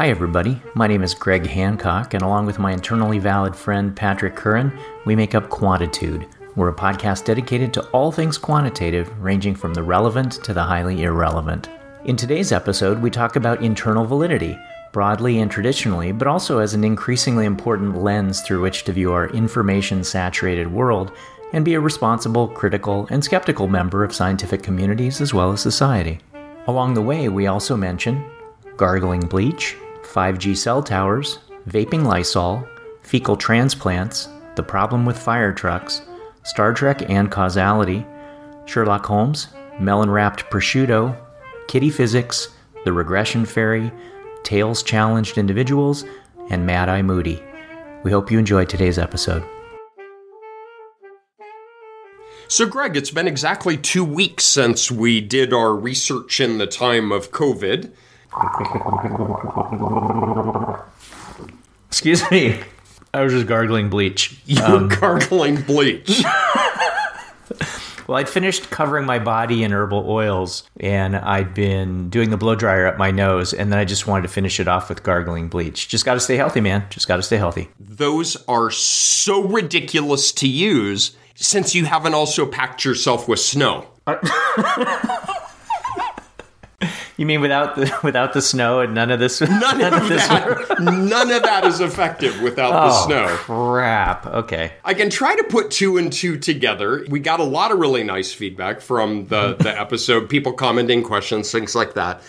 Hi, everybody. My name is Greg Hancock, and along with my internally valid friend Patrick Curran, we make up Quantitude. We're a podcast dedicated to all things quantitative, ranging from the relevant to the highly irrelevant. In today's episode, we talk about internal validity, broadly and traditionally, but also as an increasingly important lens through which to view our information saturated world and be a responsible, critical, and skeptical member of scientific communities as well as society. Along the way, we also mention gargling bleach, 5G cell towers, vaping Lysol, fecal transplants, the problem with fire trucks, Star Trek and causality, Sherlock Holmes, melon wrapped prosciutto, kitty physics, the regression fairy, tails challenged individuals, and Mad Eye Moody. We hope you enjoyed today's episode. So, Greg, it's been exactly two weeks since we did our research in the time of COVID. Excuse me. I was just gargling bleach. You were um, gargling bleach. Well, I'd finished covering my body in herbal oils and I'd been doing the blow dryer up my nose, and then I just wanted to finish it off with gargling bleach. Just got to stay healthy, man. Just got to stay healthy. Those are so ridiculous to use since you haven't also packed yourself with snow. You mean without the without the snow and none of this? None, of, that. None of that is effective without the Oh, snow. crap. Okay. I can try to put two and two together. We got a lot of really nice feedback from the, the episode, people commenting questions, things like that.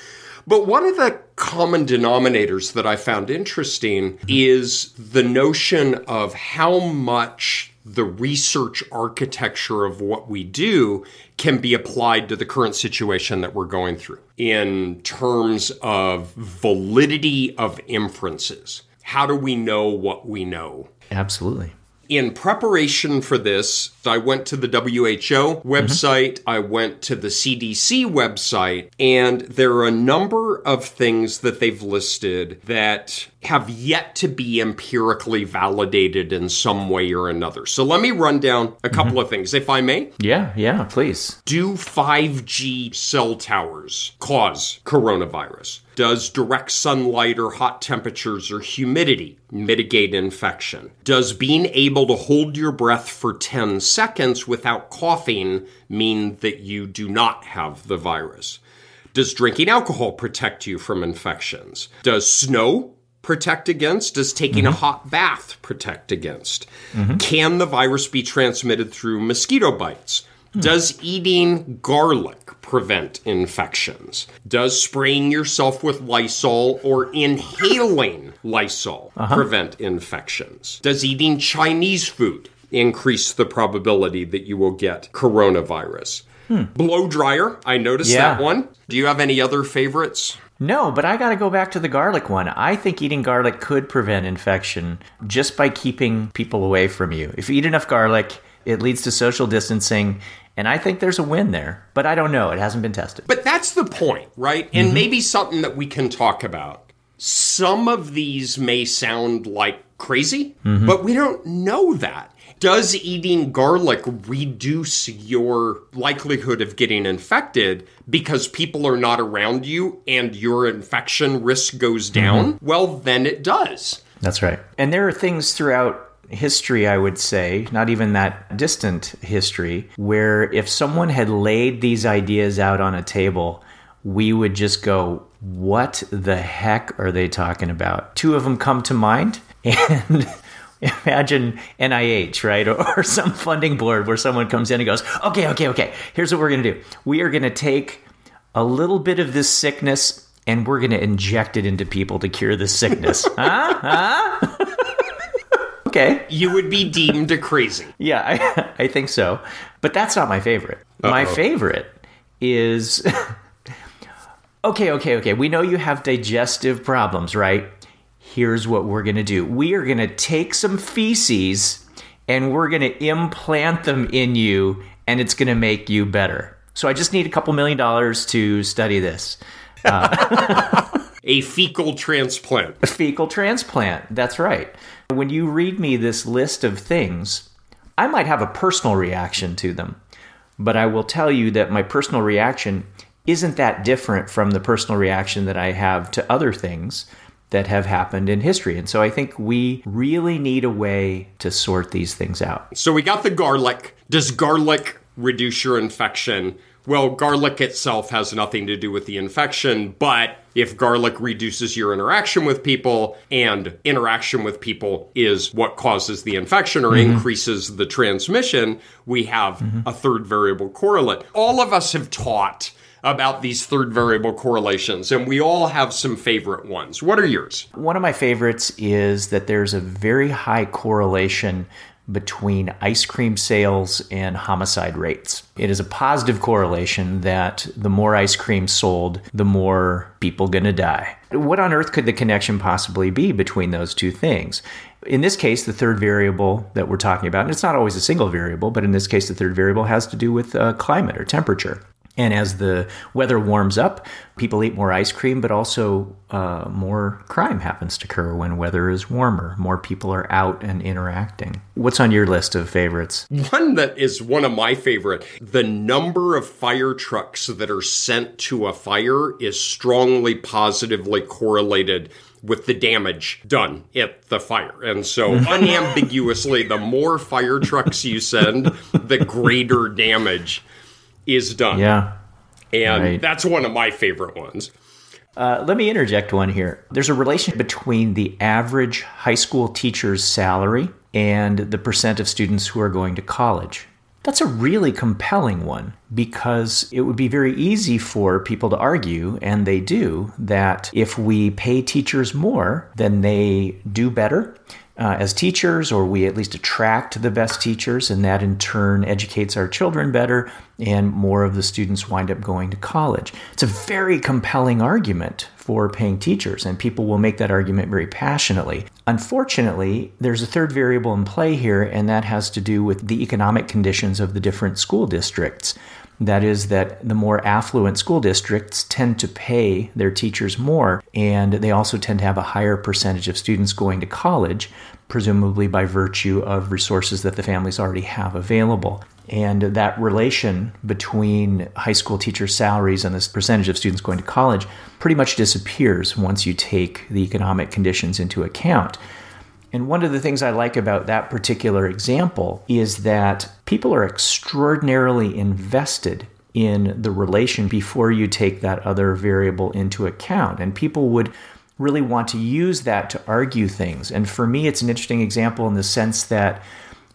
But one of the common denominators that I found interesting is the notion of how much the research architecture of what we do can be applied to the current situation that we're going through in terms of validity of inferences. How do we know what we know? Absolutely. In preparation for this, I went to the WHO website, I went to the CDC website, and there are a number of things that they've listed that have yet to be empirically validated in some way or another. So let me run down a couple of things, if I may. Yeah. Yeah. Please. Do 5G cell towers cause coronavirus? Does direct sunlight or hot temperatures or humidity mitigate infection? Does being able to hold your breath for 10 seconds without coughing mean that you do not have the virus? Does drinking alcohol protect you from infections? Does snow protect against? Does taking a mm-hmm. hot bath protect against? Can the virus be transmitted through mosquito bites? Hmm. Does eating garlic prevent infections? Does spraying yourself with Lysol or inhaling Lysol uh-huh. prevent infections? Does eating Chinese food increase the probability that you will get coronavirus? Hmm. Blow dryer, I noticed Yeah. that one. Do you have any other favorites? No, but I got to go back to the garlic one. I think eating garlic could prevent infection just by keeping people away from you. If you eat enough garlic, it leads to social distancing, and I think there's a win there. But I don't know. It hasn't been tested. But that's the point, right? And mm-hmm. maybe something that we can talk about. Some of these may sound like crazy, mm-hmm. but we don't know that. Does eating garlic reduce your likelihood of getting infected because people are not around you and your infection risk goes down? Mm-hmm. Well, then it does. That's right. And there are things throughout history, I would say, not even that distant history, where if someone had laid these ideas out on a table, we would just go, What the heck are they talking about? Two of them come to mind. And imagine NIH, right? Or, some funding board where someone comes in and goes, Okay, okay, okay, here's what we're going to do. We are going to take a little bit of this sickness and we're going to inject it into people to cure this sickness. huh? Huh? Okay. You would be deemed a crazy. Yeah, I, I think so. But that's not my favorite. My Uh-oh. favorite is okay, okay, okay. We know you have digestive problems, right? Here's what we're going to do we are going to take some feces and we're going to implant them in you, and it's going to make you better. So I just need a couple million dollars to study this. Uh, a fecal transplant. A fecal transplant. That's right. When you read me this list of things, I might have a personal reaction to them, but I will tell you that my personal reaction isn't that different from the personal reaction that I have to other things. that have happened in history. And so I think we really need a way to sort these things out. So we got the garlic. Does garlic reduce your infection? Well, garlic itself has nothing to do with the infection, but if garlic reduces your interaction with people and interaction with people is what causes the infection or mm-hmm. increases the transmission, we have mm-hmm. a third variable correlate. All of us have taught about these third variable correlations, and we all have some favorite ones. What are yours? One of my favorites is that there's a very high correlation between ice cream sales and homicide rates. It is a positive correlation that the more ice cream sold, the more people going to die. What on earth could the connection possibly be between those two things? In this case, the third variable that we're talking about, and it's not always a single variable, but in this case, the third variable has to do with uh, climate or temperature. And as the weather warms up, people eat more ice cream, but also uh, more crime happens to occur when weather is warmer. More people are out and interacting. What's on your list of favorites? One that is one of my favorite. The number of fire trucks that are sent to a fire is strongly positively correlated with the damage done at the fire. And so, unambiguously, the more fire trucks you send, the greater damage is done. Yeah. And right. that's one of my favorite ones. Uh, let me interject one here. There's a relation between the average high school teacher's salary and the percent of students who are going to college. That's a really compelling one because it would be very easy for people to argue, and they do, that if we pay teachers more, then they do better uh, as teachers, or we at least attract the best teachers, and that in turn educates our children better, and more of the students wind up going to college. It's a very compelling argument for paying teachers, and people will make that argument very passionately. Unfortunately, there's a third variable in play here, and that has to do with the economic conditions of the different school districts. That is, that the more affluent school districts tend to pay their teachers more, and they also tend to have a higher percentage of students going to college, presumably by virtue of resources that the families already have available. And that relation between high school teacher salaries and this percentage of students going to college pretty much disappears once you take the economic conditions into account. And one of the things I like about that particular example is that people are extraordinarily invested in the relation before you take that other variable into account. And people would really want to use that to argue things. And for me, it's an interesting example in the sense that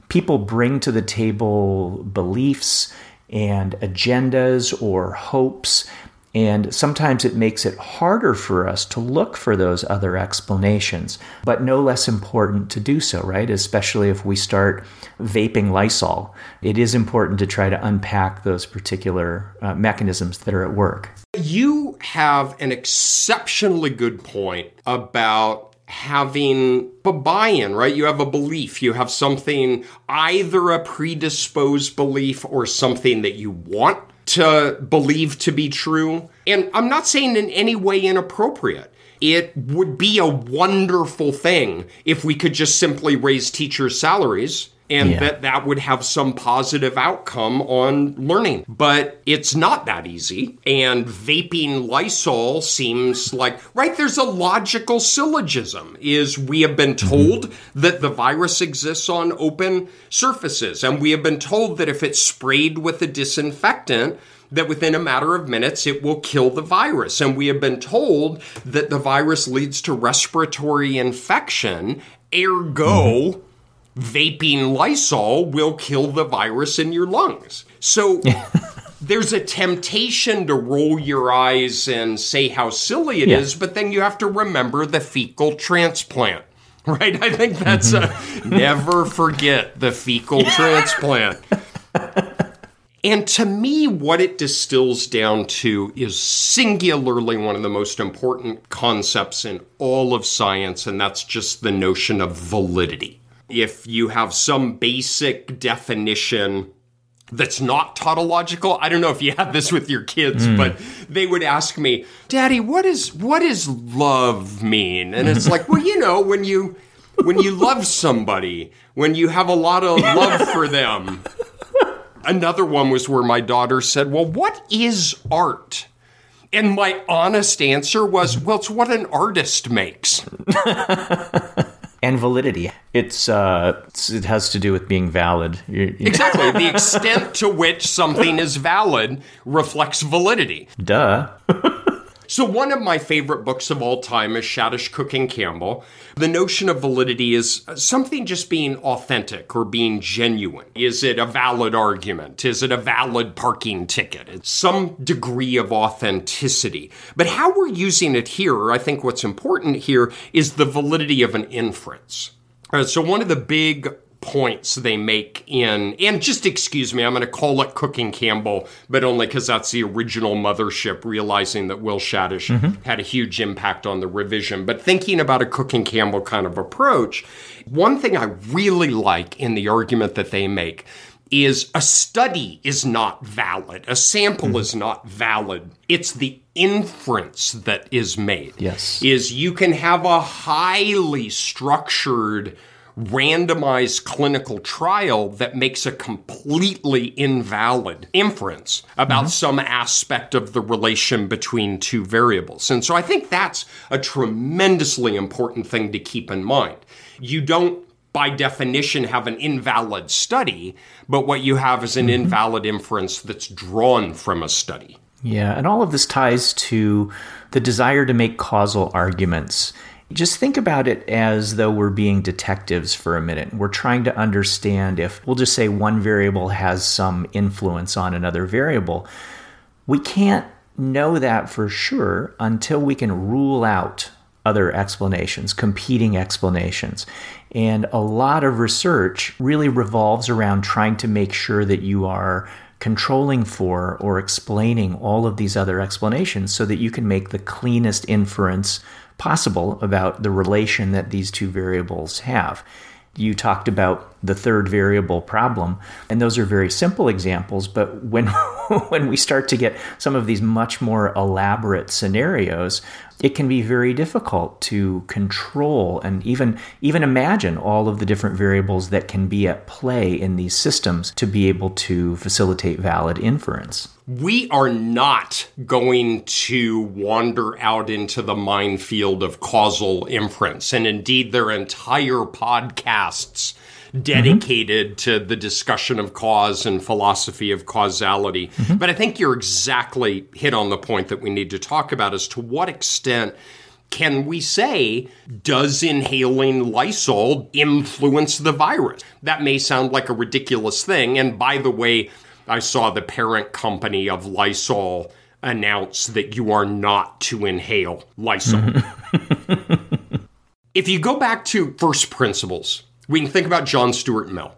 people bring to the table beliefs and agendas or hopes and sometimes it makes it harder for us to look for those other explanations, but no less important to do so, right? Especially if we start vaping Lysol. It is important to try to unpack those particular uh, mechanisms that are at work. You have an exceptionally good point about having a buy in, right? You have a belief, you have something, either a predisposed belief or something that you want to believe to be true. And I'm not saying in any way inappropriate. It would be a wonderful thing if we could just simply raise teachers' salaries and yeah. that that would have some positive outcome on learning. But it's not that easy. And vaping Lysol seems like right there's a logical syllogism is we have been mm-hmm. told mm-hmm. that the virus exists on open surfaces and we have been told that if it's sprayed with a disinfectant that within a matter of minutes it will kill the virus. And we have been told that the virus leads to respiratory infection, ergo, mm-hmm vaping Lysol will kill the virus in your lungs. So there's a temptation to roll your eyes and say how silly it yeah. is, but then you have to remember the fecal transplant. Right? I think that's a mm-hmm. never forget the fecal transplant. And to me, what it distills down to is singularly one of the most important concepts in all of science, and that's just the notion of validity if you have some basic definition that's not tautological. I don't know if you have this with your kids, mm. but they would ask me, "Daddy, what is what does love mean?" And it's like, "Well, you know, when you when you love somebody, when you have a lot of love for them." Another one was where my daughter said, "Well, what is art?" And my honest answer was, well, it's what an artist makes. and validity. It's, uh, it's, it has to do with being valid. You, you exactly. the extent to which something is valid reflects validity. Duh. So, one of my favorite books of all time is Shadish Cook and Campbell. The notion of validity is something just being authentic or being genuine. Is it a valid argument? Is it a valid parking ticket? It's some degree of authenticity. But how we're using it here, I think what's important here is the validity of an inference. Uh, so, one of the big points they make in, and just excuse me, I'm going to call it Cook and Campbell, but only because that's the original mothership, realizing that Will Shadish mm-hmm. had a huge impact on the revision. But thinking about a Cook and Campbell kind of approach, one thing I really like in the argument that they make is a study is not valid. A sample mm-hmm. is not valid. It's the inference that is made. Yes. Is you can have a highly structured randomized clinical trial that makes a completely invalid inference about mm-hmm. some aspect of the relation between two variables. And so I think that's a tremendously important thing to keep in mind. You don't by definition have an invalid study, but what you have is an mm-hmm. invalid inference that's drawn from a study. Yeah, and all of this ties to the desire to make causal arguments. Just think about it as though we're being detectives for a minute. We're trying to understand if, we'll just say, one variable has some influence on another variable. We can't know that for sure until we can rule out other explanations, competing explanations. And a lot of research really revolves around trying to make sure that you are controlling for or explaining all of these other explanations so that you can make the cleanest inference possible about the relation that these two variables have. You talked about the third variable problem, and those are very simple examples. But when when we start to get some of these much more elaborate scenarios, it can be very difficult to control and even even imagine all of the different variables that can be at play in these systems to be able to facilitate valid inference. We are not going to wander out into the minefield of causal inference. And indeed, their entire podcasts dedicated mm-hmm. to the discussion of cause and philosophy of causality. Mm-hmm. But I think you're exactly hit on the point that we need to talk about as to what extent can we say, does inhaling Lysol influence the virus? That may sound like a ridiculous thing. And by the way, I saw the parent company of Lysol announce that you are not to inhale Lysol. Mm-hmm. if you go back to first principles, we can think about John Stuart Mill.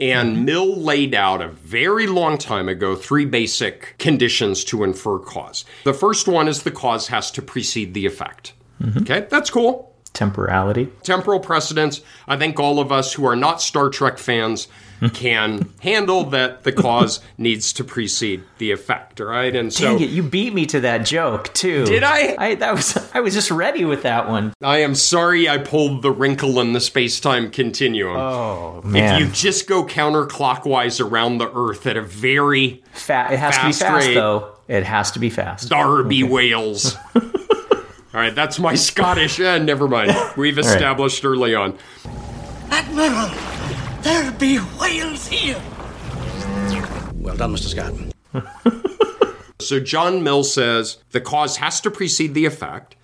And. Mill laid out a very long time ago three basic conditions to infer cause. The first one is the cause has to precede the effect. Mm-hmm. Okay, that's cool. Temporality. Temporal precedence. I think all of us who are not Star Trek fans can handle that the cause needs to precede the effect, right? And so Dang it, you beat me to that joke too. Did I? I that was I was just ready with that one. I am sorry I pulled the wrinkle in the space-time continuum. Oh man. If you just go counterclockwise around the earth at a very fast it has fast to be fast rate, though. It has to be fast. Darby okay. Wales. All right, that's my Scottish. Eh, never mind. We've established right. early on. Admiral, there be whales here. Well done, Mr. Scott. so John Mill says the cause has to precede the effect.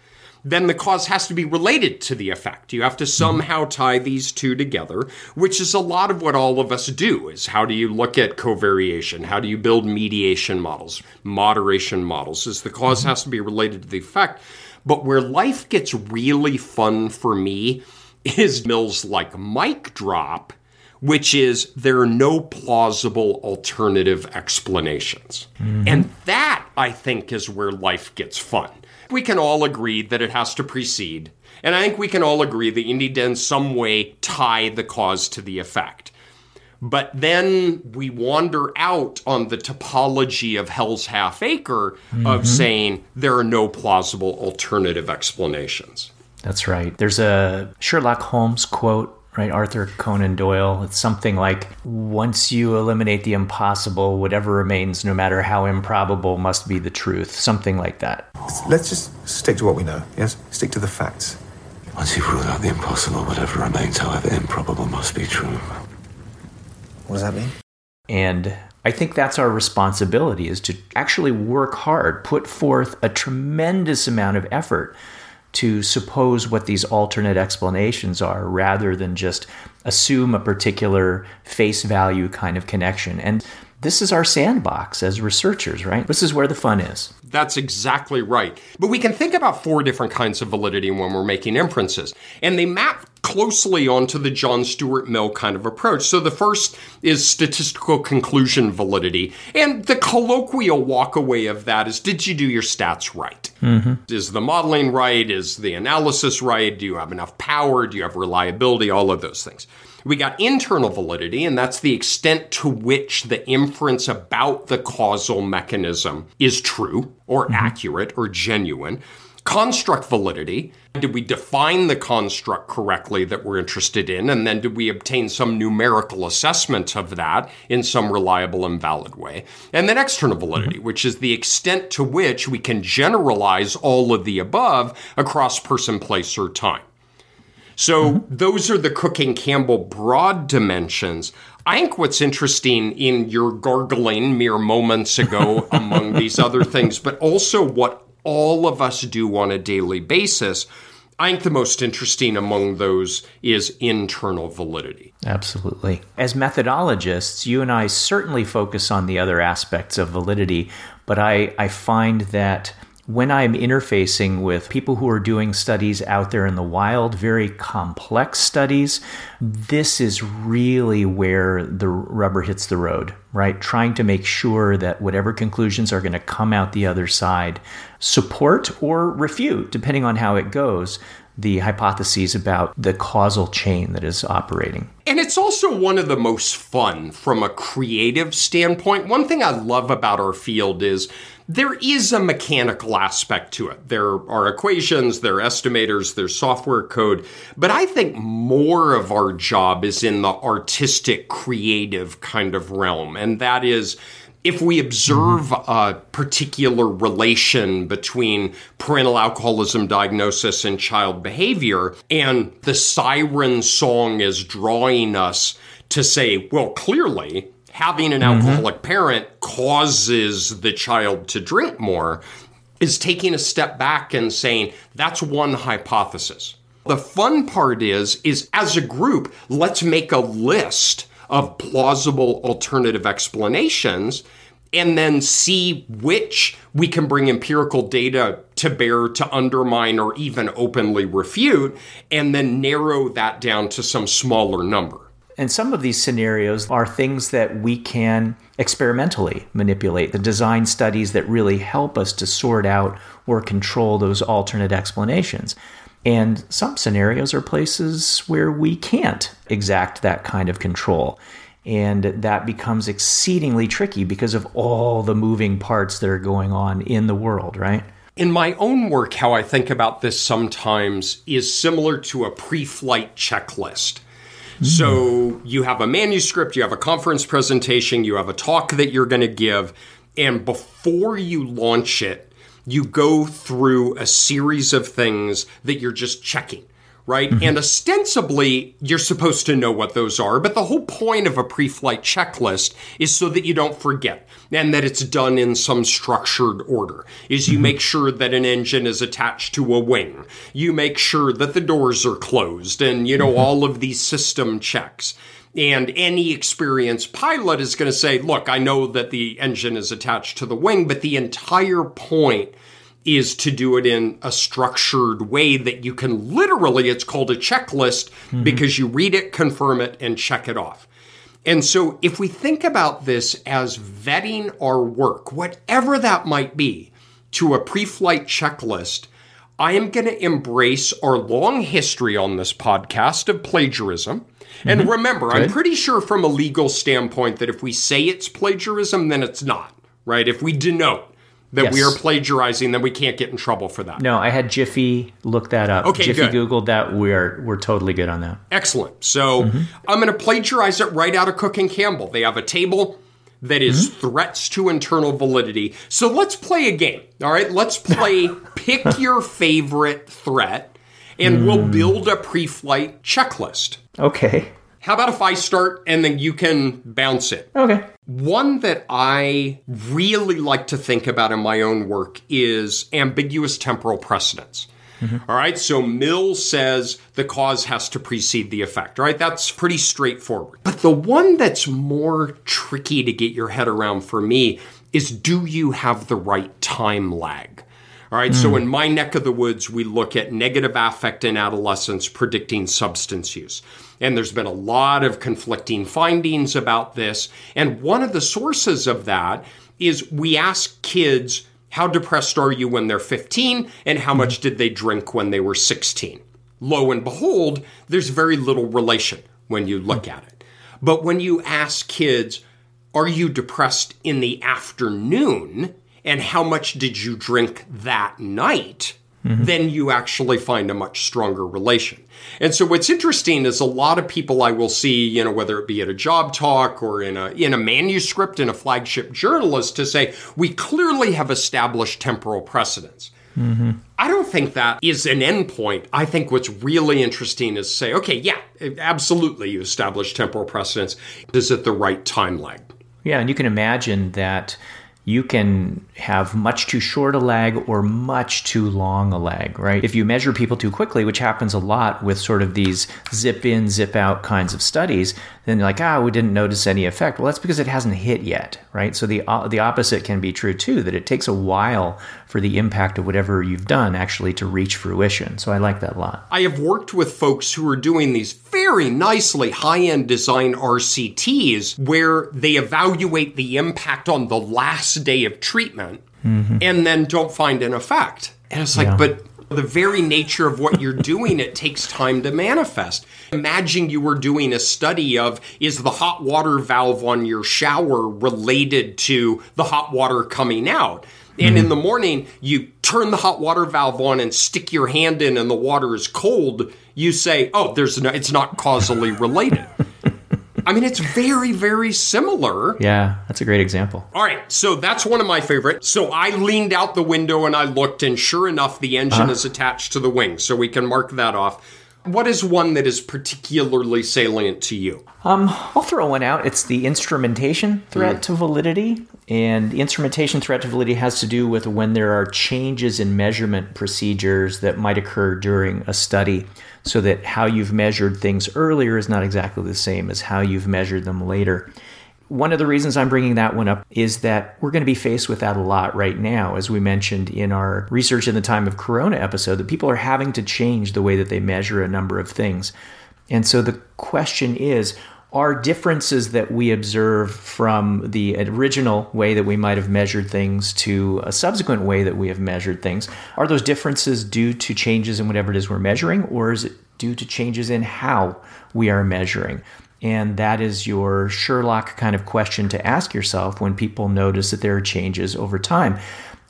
Then the cause has to be related to the effect. You have to somehow tie these two together, which is a lot of what all of us do is how do you look at covariation? How do you build mediation models, moderation models? Is the because has to be related to the effect. But where life gets really fun for me is Mill's like mic drop which is there are no plausible alternative explanations. Mm-hmm. And that, I think, is where life gets fun. We can all agree that it has to precede. And I think we can all agree that you need to, in some way, tie the cause to the effect. But then we wander out on the topology of Hell's Half Acre mm-hmm. of saying there are no plausible alternative explanations. That's right. There's a Sherlock Holmes quote right? Arthur Conan Doyle. It's something like once you eliminate the impossible, whatever remains, no matter how improbable, must be the truth. Something like that. Let's just stick to what we know, yes? Stick to the facts. Once you've ruled out the impossible, whatever remains, however improbable, must be true. What does that mean? And I think that's our responsibility is to actually work hard, put forth a tremendous amount of effort to suppose what these alternate explanations are rather than just assume a particular face value kind of connection. And this is our sandbox as researchers, right? This is where the fun is. That's exactly right. But we can think about four different kinds of validity when we're making inferences, and they map closely onto the John Stuart Mill kind of approach. So the first is statistical conclusion validity, and the colloquial walkaway of that is did you do your stats right? Mm-hmm. Is the modeling right? Is the analysis right? Do you have enough power? Do you have reliability? All of those things. We got internal validity, and that's the extent to which the inference about the causal mechanism is true or mm-hmm. accurate or genuine. Construct validity. Did we define the construct correctly that we're interested in? And then did we obtain some numerical assessment of that in some reliable and valid way? And then external validity, mm-hmm. which is the extent to which we can generalize all of the above across person, place, or time. So mm-hmm. those are the Cook and Campbell broad dimensions. I think what's interesting in your gargling mere moments ago among these other things, but also what all of us do on a daily basis. I think the most interesting among those is internal validity. Absolutely. As methodologists, you and I certainly focus on the other aspects of validity, but I, I find that when I'm interfacing with people who are doing studies out there in the wild, very complex studies, this is really where the rubber hits the road, right? Trying to make sure that whatever conclusions are going to come out the other side support or refute, depending on how it goes, the hypotheses about the causal chain that is operating. And it's also one of the most fun from a creative standpoint. One thing I love about our field is there is a mechanical aspect to it. There are equations, there are estimators, there's software code, but I think more of our job is in the artistic, creative kind of realm. And that is, if we observe mm-hmm. a particular relation between parental alcoholism diagnosis and child behavior, and the siren song is drawing us to say, well, clearly, having an mm-hmm. alcoholic parent causes the child to drink more is taking a step back and saying that's one hypothesis. The fun part is is as a group, let's make a list of plausible alternative explanations and then see which we can bring empirical data to bear to undermine or even openly refute and then narrow that down to some smaller number. And some of these scenarios are things that we can experimentally manipulate, the design studies that really help us to sort out or control those alternate explanations. And some scenarios are places where we can't exact that kind of control. And that becomes exceedingly tricky because of all the moving parts that are going on in the world, right? In my own work, how I think about this sometimes is similar to a pre flight checklist. So hmm. you have a manuscript, you have a conference presentation, you have a talk that you're going to give, and before you launch it, you go through a series of things that you're just checking right? Mm-hmm. And ostensibly, you're supposed to know what those are, but the whole point of a pre flight checklist is so that you don't forget and that it's done in some structured order. Is you mm-hmm. make sure that an engine is attached to a wing, you make sure that the doors are closed, and you know, mm-hmm. all of these system checks. And any experienced pilot is going to say, look, I know that the engine is attached to the wing, but the entire point is to do it in a structured way that you can literally, it's called a checklist mm-hmm. because you read it, confirm it, and check it off. And so if we think about this as vetting our work, whatever that might be, to a pre flight checklist, I am going to embrace our long history on this podcast of plagiarism. Mm-hmm. And remember, Good. I'm pretty sure from a legal standpoint that if we say it's plagiarism, then it's not, right? If we denote, that Yes. we are plagiarizing, then we can't get in trouble for that. No, I had Jiffy look that up. Okay, Jiffy good. Googled that. We're we're totally good on that. Excellent. So I'm going to plagiarize it right out of Cook and Campbell. They have a table that is mm-hmm. threats to internal validity. So let's play a game. All right, let's play pick your favorite threat, and we'll mm. build a pre-flight checklist. Okay. How about if I start and then you can bounce it? Okay. One that I really like to think about in my own work is ambiguous temporal precedence. Mm-hmm. All right, so Mill says the cause has to precede the effect, right? That's pretty straightforward. But the one that's more tricky to get your head around for me is do you have the right time lag? All right, so hmm. in my neck of the woods, we look at negative affect in adolescence predicting substance use. And there's been a lot of conflicting findings about this. And one of the sources of that is we ask kids, how depressed are you when they're 15? And how much did they drink when they were 16? Lo and behold, there's very little relation when you look at it. But when you ask kids, are you depressed in the afternoon? And how much did you drink that night? Mm-hmm. Then you actually find a much stronger relation. And so what's interesting is a lot of people I will see, you know, whether it be at a job talk or in a in a manuscript in a flagship journalist to say, we clearly have established temporal precedence. Mm-hmm. I don't think that is an endpoint. I think what's really interesting is say, okay, yeah, absolutely, you established temporal precedence. Is it the right time lag? Yeah, and you can imagine that you can have much too short a lag or much too long a lag, right? If you measure people too quickly, which happens a lot with sort of these zip in, zip out kinds of studies, then you're like, ah, we didn't notice any effect. Well, that's because it hasn't hit yet, right? So the uh, the opposite can be true too, that it takes a while for the impact of whatever you've done actually to reach fruition. So I like that a lot. I have worked with folks who are doing these very nicely high end design RCTs where they evaluate the impact on the last day of treatment and then don't find an effect. And it's like, Yeah. but the very nature of what you're doing, it takes time to manifest. Imagine you were doing a study of is the hot water valve on your shower related to the hot water coming out? And in mm-hmm. the morning, you turn the hot water valve on and stick your hand in, and the water is cold. You say, "Oh, there's no, it's not causally related." I mean, it's very, very similar. Yeah, that's a great example. All right, so that's one of my favorite. So I leaned out the window and I looked, and sure enough, the engine uh-huh. is attached to the wing, so we can mark that off. What is one that is particularly salient to you? Um, I'll throw one out. It's the instrumentation threat mm. to validity. And the instrumentation threat to validity has to do with when there are changes in measurement procedures that might occur during a study, so that how you've measured things earlier is not exactly the same as how you've measured them later. One of the reasons I'm bringing that one up is that we're going to be faced with that a lot right now, as we mentioned in our research in the time of Corona episode, that people are having to change the way that they measure a number of things. And so the question is are differences that we observe from the original way that we might have measured things to a subsequent way that we have measured things, are those differences due to changes in whatever it is we're measuring, or is it due to changes in how we are measuring? And that is your Sherlock kind of question to ask yourself when people notice that there are changes over time.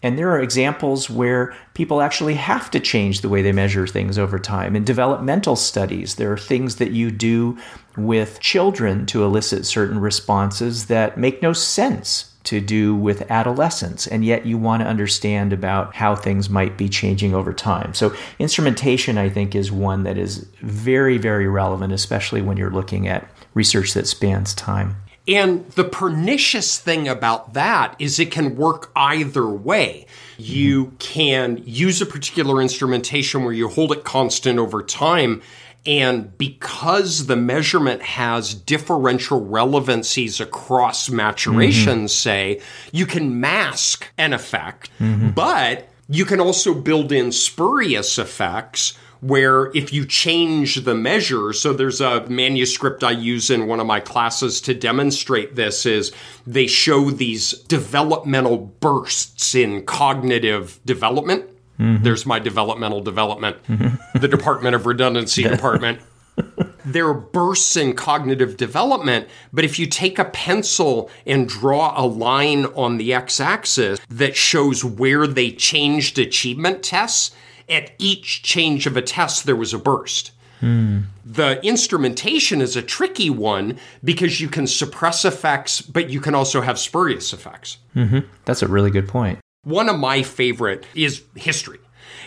And there are examples where people actually have to change the way they measure things over time. In developmental studies, there are things that you do with children to elicit certain responses that make no sense to do with adolescents, and yet you want to understand about how things might be changing over time. So, instrumentation, I think, is one that is very, very relevant, especially when you're looking at research that spans time. And the pernicious thing about that is it can work either way. You can use a particular instrumentation where you hold it constant over time. And because the measurement has differential relevancies across maturations, mm-hmm. say, you can mask an effect, but you can also build in spurious effects where if you change the measure so there's a manuscript i use in one of my classes to demonstrate this is they show these developmental bursts in cognitive development. Mm-hmm. There's my developmental development. The department of redundancy department. There are bursts in cognitive development, but if you take a pencil and draw a line on the x axis that shows where they changed achievement tests, at each change of a test, there was a burst. Hmm. The instrumentation is a tricky one because you can suppress effects, but you can also have spurious effects. Mm-hmm. That's a really good point. One of my favorite is history.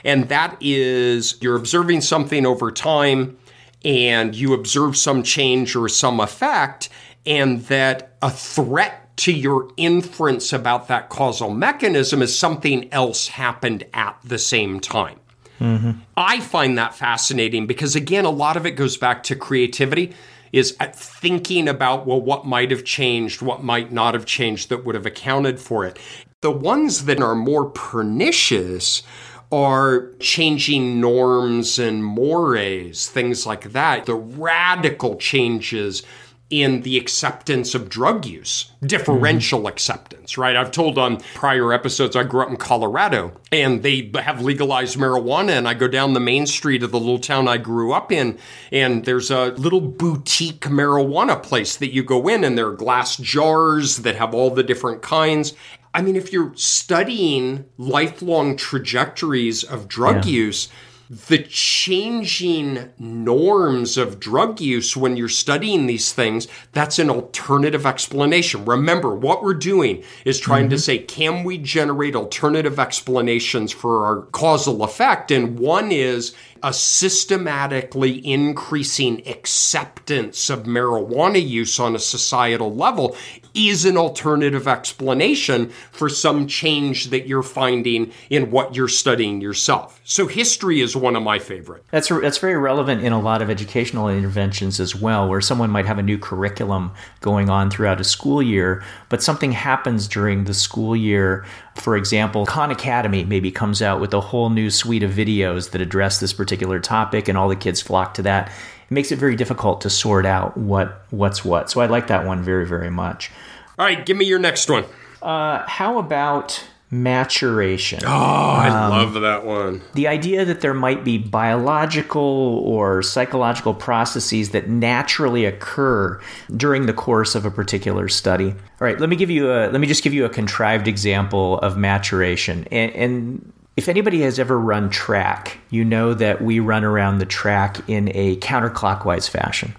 And that is you're observing something over time and you observe some change or some effect, and that a threat to your inference about that causal mechanism is something else happened at the same time. Mm-hmm. I find that fascinating because, again, a lot of it goes back to creativity, is uh, thinking about, well, what might have changed, what might not have changed that would have accounted for it. The ones that are more pernicious are changing norms and mores, things like that. The radical changes in the acceptance of drug use, differential mm-hmm. acceptance, right? I've told on prior episodes I grew up in Colorado and they have legalized marijuana and I go down the main street of the little town I grew up in and there's a little boutique marijuana place that you go in and there are glass jars that have all the different kinds. I mean, if you're studying lifelong trajectories of drug use, the changing norms of drug use when you're studying these things, that's an alternative explanation. Remember, what we're doing is trying to mm-hmm. say, can we generate alternative explanations for our causal effect? And one is a systematically increasing acceptance of marijuana use on a societal level is an alternative explanation for some change that you're finding in what you're studying yourself. So history is one of my favorite. That's that's very relevant in a lot of educational interventions as well, where someone might have a new curriculum going on throughout a school year, but something happens during the school year. For example, Khan Academy maybe comes out with a whole new suite of videos that address this particular topic, and all the kids flock to that. It makes it very difficult to sort out what what's what. So I like that one very very much. All right, give me your next one. Uh, how about maturation? Oh, I um, love that one. the idea that there might be biological or psychological processes that naturally occur during the course of a particular study. All right, let me give you a let me just give you a contrived example of maturation. And, and if anybody has ever run track, you know that we run around the track in a counterclockwise fashion.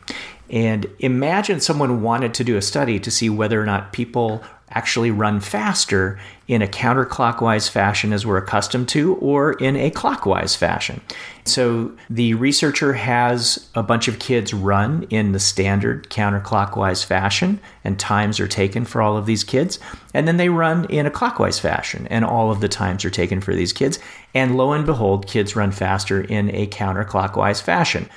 And imagine someone wanted to do a study to see whether or not people actually run faster in a counterclockwise fashion as we're accustomed to or in a clockwise fashion. So the researcher has a bunch of kids run in the standard counterclockwise fashion and times are taken for all of these kids and then they run in a clockwise fashion and all of the times are taken for these kids and lo and behold kids run faster in a counterclockwise fashion.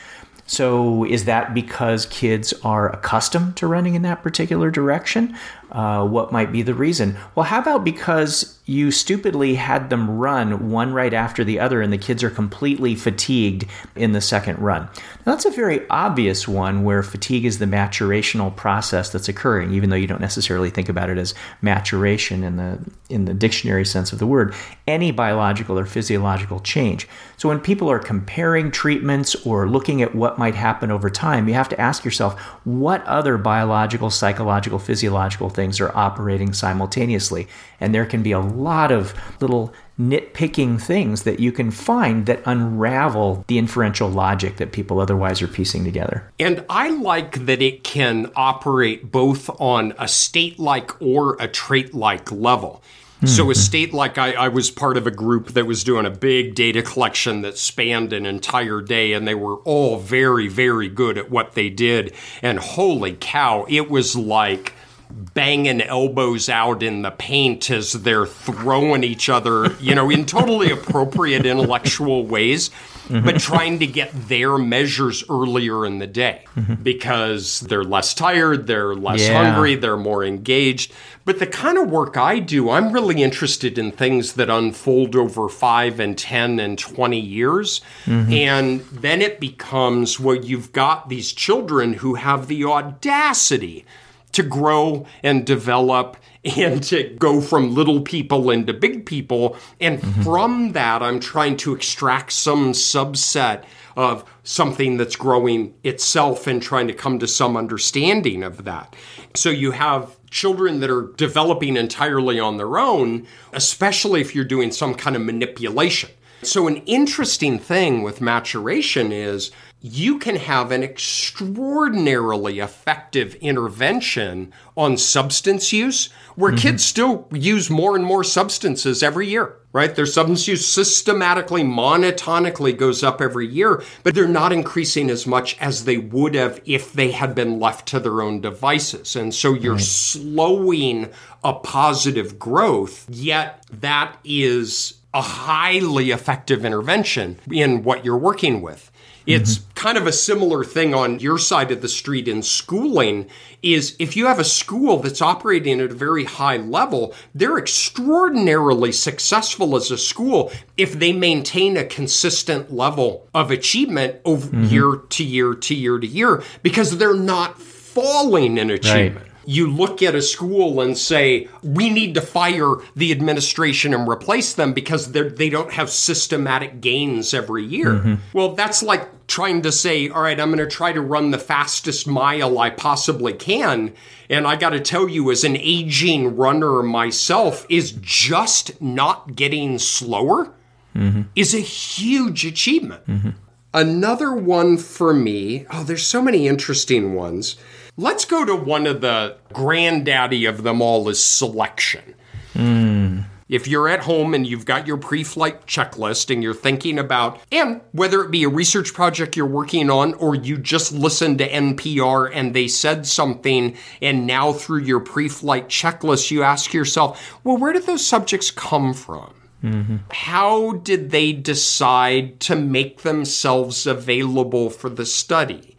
So, is that because kids are accustomed to running in that particular direction? Uh, what might be the reason? Well, how about because you stupidly had them run one right after the other and the kids are completely fatigued in the second run? Now, that's a very obvious one where fatigue is the maturational process that's occurring, even though you don't necessarily think about it as maturation in the, in the dictionary sense of the word. Any biological or physiological change. So, when people are comparing treatments or looking at what might happen over time, you have to ask yourself what other biological, psychological, physiological things are operating simultaneously. And there can be a lot of little nitpicking things that you can find that unravel the inferential logic that people otherwise are piecing together. And I like that it can operate both on a state like or a trait like level. So, a mm-hmm. state like I, I was part of a group that was doing a big data collection that spanned an entire day, and they were all very, very good at what they did. And holy cow, it was like banging elbows out in the paint as they're throwing each other, you know, in totally appropriate intellectual ways, but mm-hmm. trying to get their measures earlier in the day mm-hmm. because they're less tired, they're less Yeah. hungry, they're more engaged. But the kind of work I do, I'm really interested in things that unfold over five and 10 and 20 years. Mm-hmm. And then it becomes well, you've got these children who have the audacity to grow and develop and to go from little people into big people. And mm-hmm. from that, I'm trying to extract some subset of something that's growing itself and trying to come to some understanding of that. So you have children that are developing entirely on their own, especially if you're doing some kind of manipulation. So, an interesting thing with maturation is you can have an extraordinarily effective intervention on substance use where mm-hmm. kids still use more and more substances every year, right? Their substance use systematically, monotonically goes up every year, but they're not increasing as much as they would have if they had been left to their own devices. And so you're right. slowing a positive growth, yet that is a highly effective intervention in what you're working with. It's mm-hmm. kind of a similar thing on your side of the street in schooling is if you have a school that's operating at a very high level, they're extraordinarily successful as a school if they maintain a consistent level of achievement over mm-hmm. year to year to year to year because they're not falling in achievement. Right you look at a school and say, we need to fire the administration and replace them because they don't have systematic gains every year. Mm-hmm. Well, that's like trying to say, all right, I'm going to try to run the fastest mile I possibly can. And I got to tell you, as an aging runner myself, is just not getting slower mm-hmm. is a huge achievement. Mm-hmm. Another one for me, oh, there's so many interesting ones. Let's go to one of the granddaddy of them all is selection. Mm. If you're at home and you've got your pre flight checklist and you're thinking about, and whether it be a research project you're working on or you just listened to NPR and they said something, and now through your pre flight checklist, you ask yourself, well, where did those subjects come from? Mm-hmm. How did they decide to make themselves available for the study?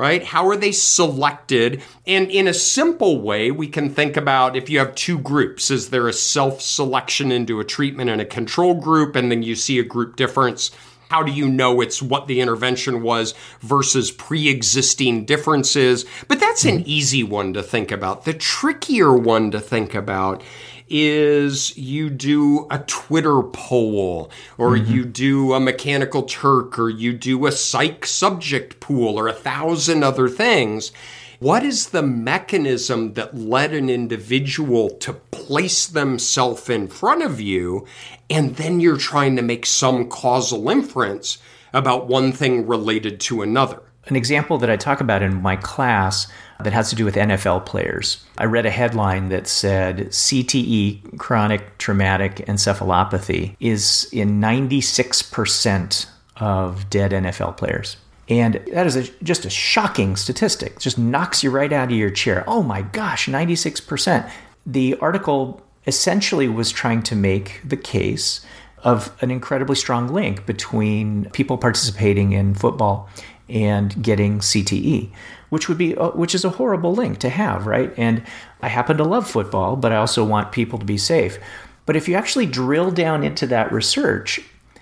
Right? How are they selected? And in a simple way, we can think about if you have two groups, is there a self selection into a treatment and a control group? And then you see a group difference. How do you know it's what the intervention was versus pre existing differences? But that's an easy one to think about. The trickier one to think about is you do a Twitter poll, or mm-hmm. you do a Mechanical Turk, or you do a psych subject pool, or a thousand other things. What is the mechanism that led an individual to place themselves in front of you, and then you're trying to make some causal inference about one thing related to another? An example that I talk about in my class that has to do with NFL players. I read a headline that said CTE, chronic traumatic encephalopathy, is in 96% of dead NFL players. And that is a, just a shocking statistic. Just knocks you right out of your chair. Oh my gosh, 96%. The article essentially was trying to make the case of an incredibly strong link between people participating in football and getting CTE, which would be which is a horrible link to have, right? And I happen to love football, but I also want people to be safe. But if you actually drill down into that research,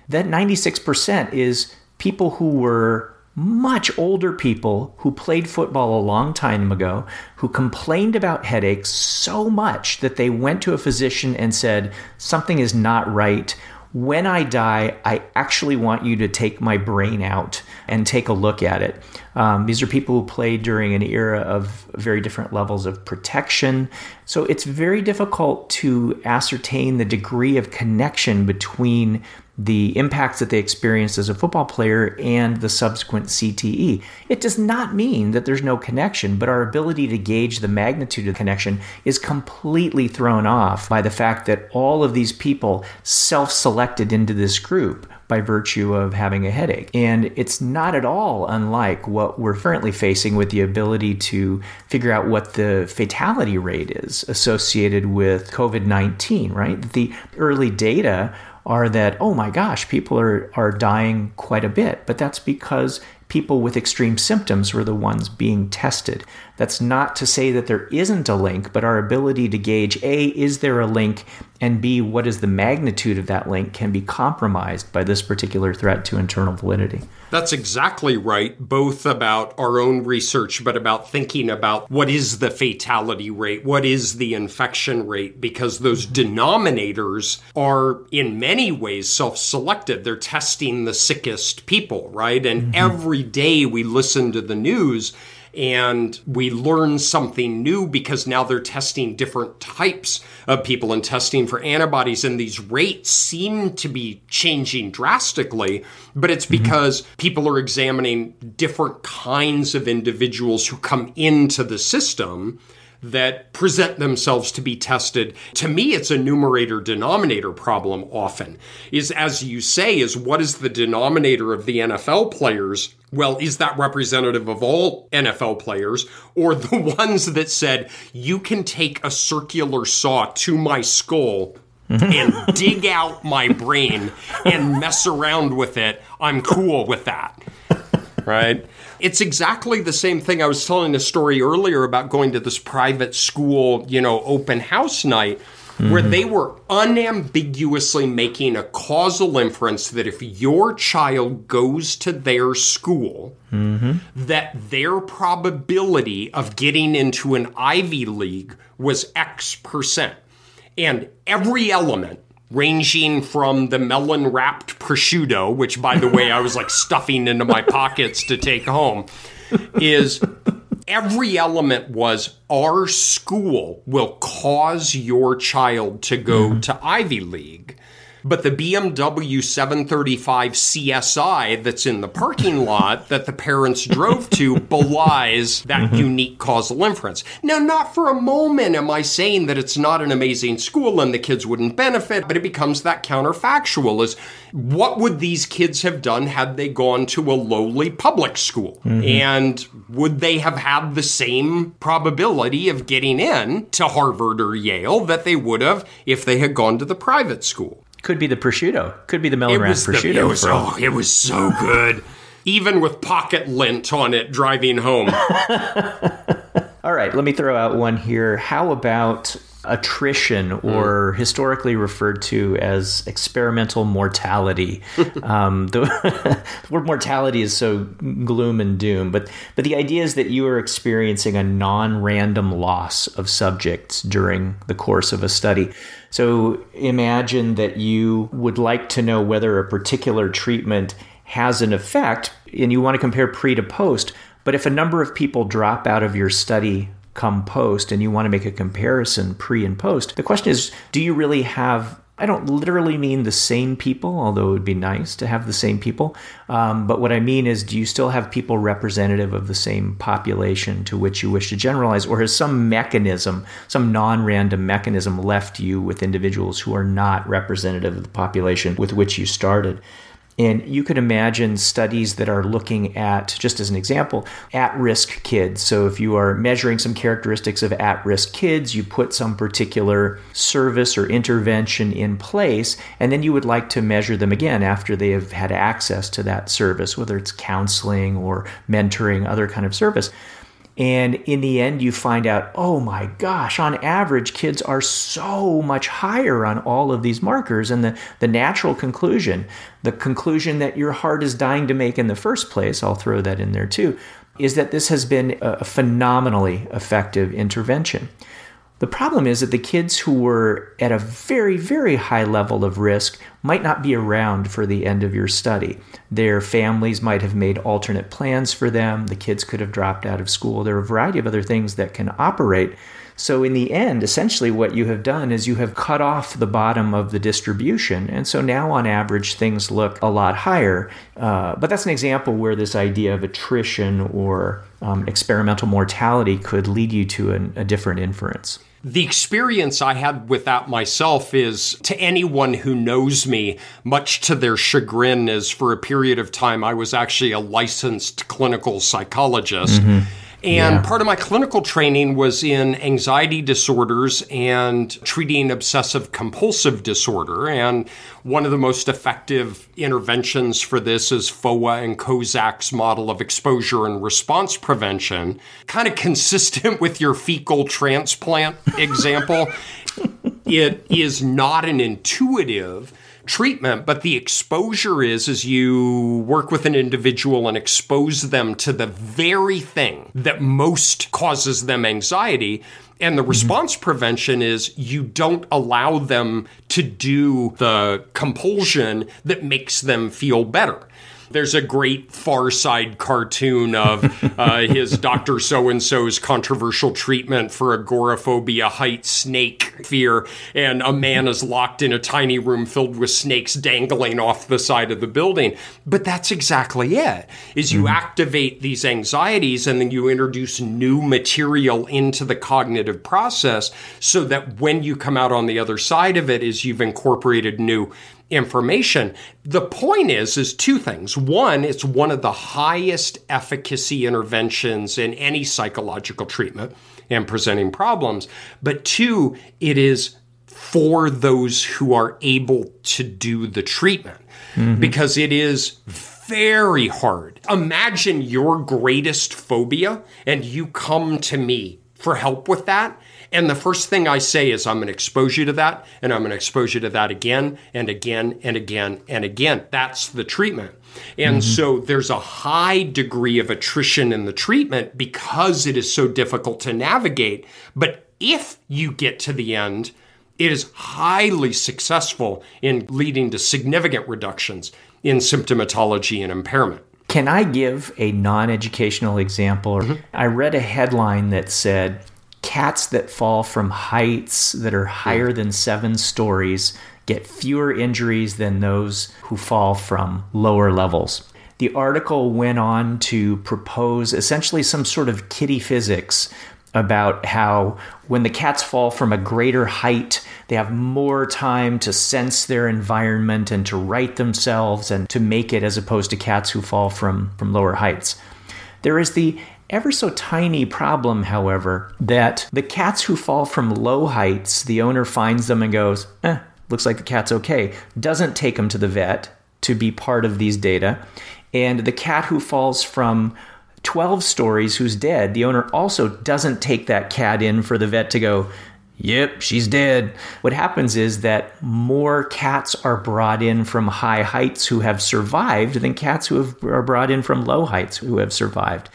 that 96% is people who were much older people who played football a long time ago who complained about headaches so much that they went to a physician and said something is not right when I die, I actually want you to take my brain out and take a look at it. Um, these are people who played during an era of very different levels of protection. So it's very difficult to ascertain the degree of connection between the impacts that they experienced as a football player and the subsequent CTE. It does not mean that there's no connection, but our ability to gauge the magnitude of the connection is completely thrown off by the fact that all of these people self selected into this group by virtue of having a headache. And it's not at all unlike what we're currently facing with the ability to figure out what the fatality rate is associated with COVID 19, right? The early data are that, oh my gosh, people are, are dying quite a bit. But that's because people with extreme symptoms were the ones being tested. That's not to say that there isn't a link, but our ability to gauge A, is there a link? And B, what is the magnitude of that link can be compromised by this particular threat to internal validity. That's exactly right, both about our own research, but about thinking about what is the fatality rate, what is the infection rate, because those denominators are in many ways self selected. They're testing the sickest people, right? And mm-hmm. every day we listen to the news and we learn something new because now they're testing different types of people and testing for antibodies and these rates seem to be changing drastically but it's mm-hmm. because mm-hmm. people are examining different kinds of individuals who come into the system that present themselves to be tested. To me, it's a numerator denominator problem often. Is as you say, is what is the denominator of the NFL players? Well, is that representative of all NFL players or the ones that said, you can take a circular saw to my skull and dig out my brain and mess around with it? I'm cool with that. Right? It's exactly the same thing. I was telling a story earlier about going to this private school, you know, open house night. Mm-hmm. Where they were unambiguously making a causal inference that if your child goes to their school, mm-hmm. that their probability of getting into an Ivy League was X percent. And every element ranging from the melon wrapped prosciutto, which by the way I was like stuffing into my pockets to take home, is every element was our school will cause your child to go mm-hmm. to Ivy League. But the BMW 735 CSI that's in the parking lot that the parents drove to belies that mm-hmm. unique causal inference. Now, not for a moment am I saying that it's not an amazing school and the kids wouldn't benefit, but it becomes that counterfactual is what would these kids have done had they gone to a lowly public school? Mm-hmm. And would they have had the same probability of getting in to Harvard or Yale that they would have if they had gone to the private school? Could be the prosciutto. Could be the melon wrap prosciutto. The, it, was, oh, it was so good. Even with pocket lint on it driving home. All right, let me throw out one here. How about attrition, or mm. historically referred to as experimental mortality. um, the, the, word mortality is so gloom and doom, but but the idea is that you are experiencing a non-random loss of subjects during the course of a study. So imagine that you would like to know whether a particular treatment has an effect, and you want to compare pre to post. But if a number of people drop out of your study come post and you want to make a comparison pre and post, the question is do you really have I don't literally mean the same people, although it would be nice to have the same people. Um, but what I mean is, do you still have people representative of the same population to which you wish to generalize? Or has some mechanism, some non random mechanism, left you with individuals who are not representative of the population with which you started? And you could imagine studies that are looking at, just as an example, at risk kids. So if you are measuring some characteristics of at risk kids, you put some particular service or intervention in place, and then you would like to measure them again after they have had access to that service, whether it's counseling or mentoring, other kind of service. And in the end, you find out, oh my gosh, on average, kids are so much higher on all of these markers. And the, the natural conclusion, the conclusion that your heart is dying to make in the first place, I'll throw that in there too, is that this has been a phenomenally effective intervention. The problem is that the kids who were at a very, very high level of risk might not be around for the end of your study. Their families might have made alternate plans for them. The kids could have dropped out of school. There are a variety of other things that can operate. So, in the end, essentially what you have done is you have cut off the bottom of the distribution. And so now, on average, things look a lot higher. Uh, but that's an example where this idea of attrition or um, experimental mortality could lead you to an, a different inference. The experience I had with that myself is to anyone who knows me, much to their chagrin, is for a period of time I was actually a licensed clinical psychologist. Mm-hmm. And Yeah. part of my clinical training was in anxiety disorders and treating obsessive compulsive disorder. And one of the most effective interventions for this is Foa and Kozak's model of exposure and response prevention, kind of consistent with your fecal transplant example. it is not an intuitive treatment but the exposure is as you work with an individual and expose them to the very thing that most causes them anxiety. And the mm-hmm. response prevention is you don't allow them to do the compulsion that makes them feel better there's a great Far Side cartoon of uh, his Dr. So and so's controversial treatment for agoraphobia, height, snake fear, and a man is locked in a tiny room filled with snakes dangling off the side of the building. But that's exactly it. Is you activate these anxieties and then you introduce new material into the cognitive process so that when you come out on the other side of it is you've incorporated new information. The point is is two things. One, it's one of the highest efficacy interventions in any psychological treatment and presenting problems. But two, it is for those who are able to do the treatment mm-hmm. because it is very hard. Imagine your greatest phobia and you come to me for help with that. And the first thing I say is, I'm going to expose you to that, and I'm going to expose you to that again and again and again and again. That's the treatment. And mm-hmm. so there's a high degree of attrition in the treatment because it is so difficult to navigate. But if you get to the end, it is highly successful in leading to significant reductions in symptomatology and impairment. Can I give a non educational example? Mm-hmm. I read a headline that said cats that fall from heights that are hmm. higher than seven stories get fewer injuries than those who fall from lower levels. The article went on to propose essentially some sort of kitty physics about how when the cats fall from a greater height, they have more time to sense their environment and to right themselves and to make it as opposed to cats who fall from, from lower heights. There is the ever so tiny problem, however, that the cats who fall from low heights, the owner finds them and goes, eh, looks like the cat's okay, doesn't take them to the vet to be part of these data. And the cat who falls from 12 stories who's dead, the owner also doesn't take that cat in for the vet to go, Yep, she's dead. What happens is that more cats are brought in from high heights who have survived than cats who have, are brought in from low heights who have survived.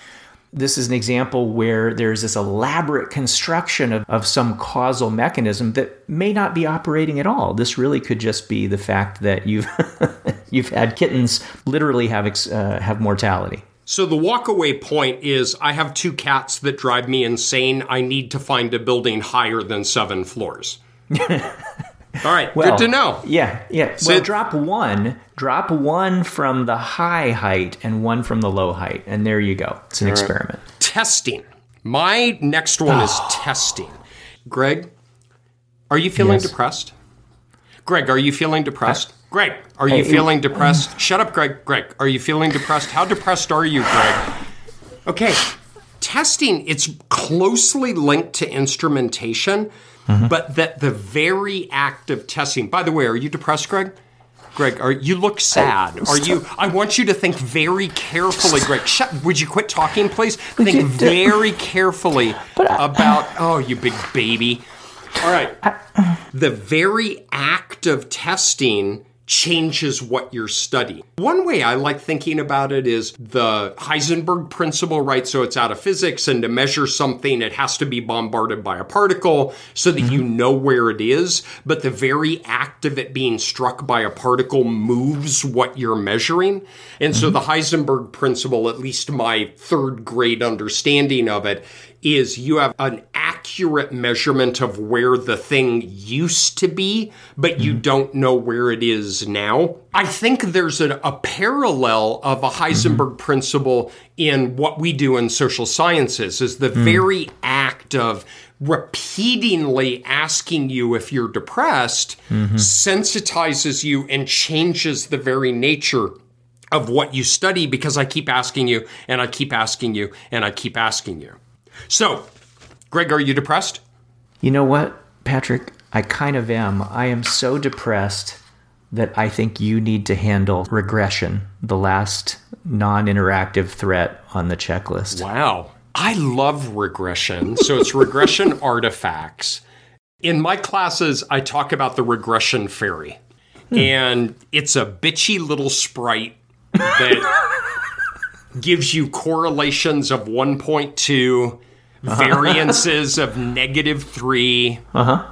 This is an example where there's this elaborate construction of, of some causal mechanism that may not be operating at all. This really could just be the fact that you've you've had kittens literally have uh, have mortality. So the walkaway point is I have two cats that drive me insane. I need to find a building higher than seven floors. All right, Well, good to know. Yeah, yeah. So well, drop one, drop one from the high height and one from the low height, and there you go. It's an experiment. Testing. My next one is ah. testing. Greg, are you feeling Yes. depressed? Greg, are you feeling depressed? Greg, are you Hey, feeling depressed? Shut up, Greg. Greg, are you feeling depressed? How depressed are you, Greg? Okay, testing, it's closely linked to instrumentation, but that the very act of testing, by the way, are you depressed, Greg? Greg, are you look sad? Are you? I want you to think very carefully, Greg. Shut. Would you quit talking, please? Think very carefully about. Oh, you big baby. All right. The very act of testing changes what you're studying. One way I like thinking about it is the Heisenberg principle, right? So it's out of physics, and to measure something, it has to be bombarded by a particle so that you mm-hmm. know where it is. But the very act of it being struck by a particle moves what you're measuring. And so the mm-hmm. Heisenberg principle, at least my third grade understanding of it, is you have an accurate measurement of where the thing used to be, but you mm. don't know where it is now. I think there's a, a parallel of a Heisenberg mm-hmm. principle in what we do in social sciences is the mm. very act of repeatedly asking you if you're depressed mm-hmm. sensitizes you and changes the very nature of what you study because I keep asking you and I keep asking you and I keep asking you. So, Greg, are you depressed? You know what, Patrick? I kind of am. I am so depressed that I think you need to handle regression, the last non interactive threat on the checklist. Wow. I love regression. So it's regression artifacts. In my classes, I talk about the regression fairy. Hmm. And it's a bitchy little sprite that gives you correlations of 1.2, uh-huh. variances of negative 3. Uh-huh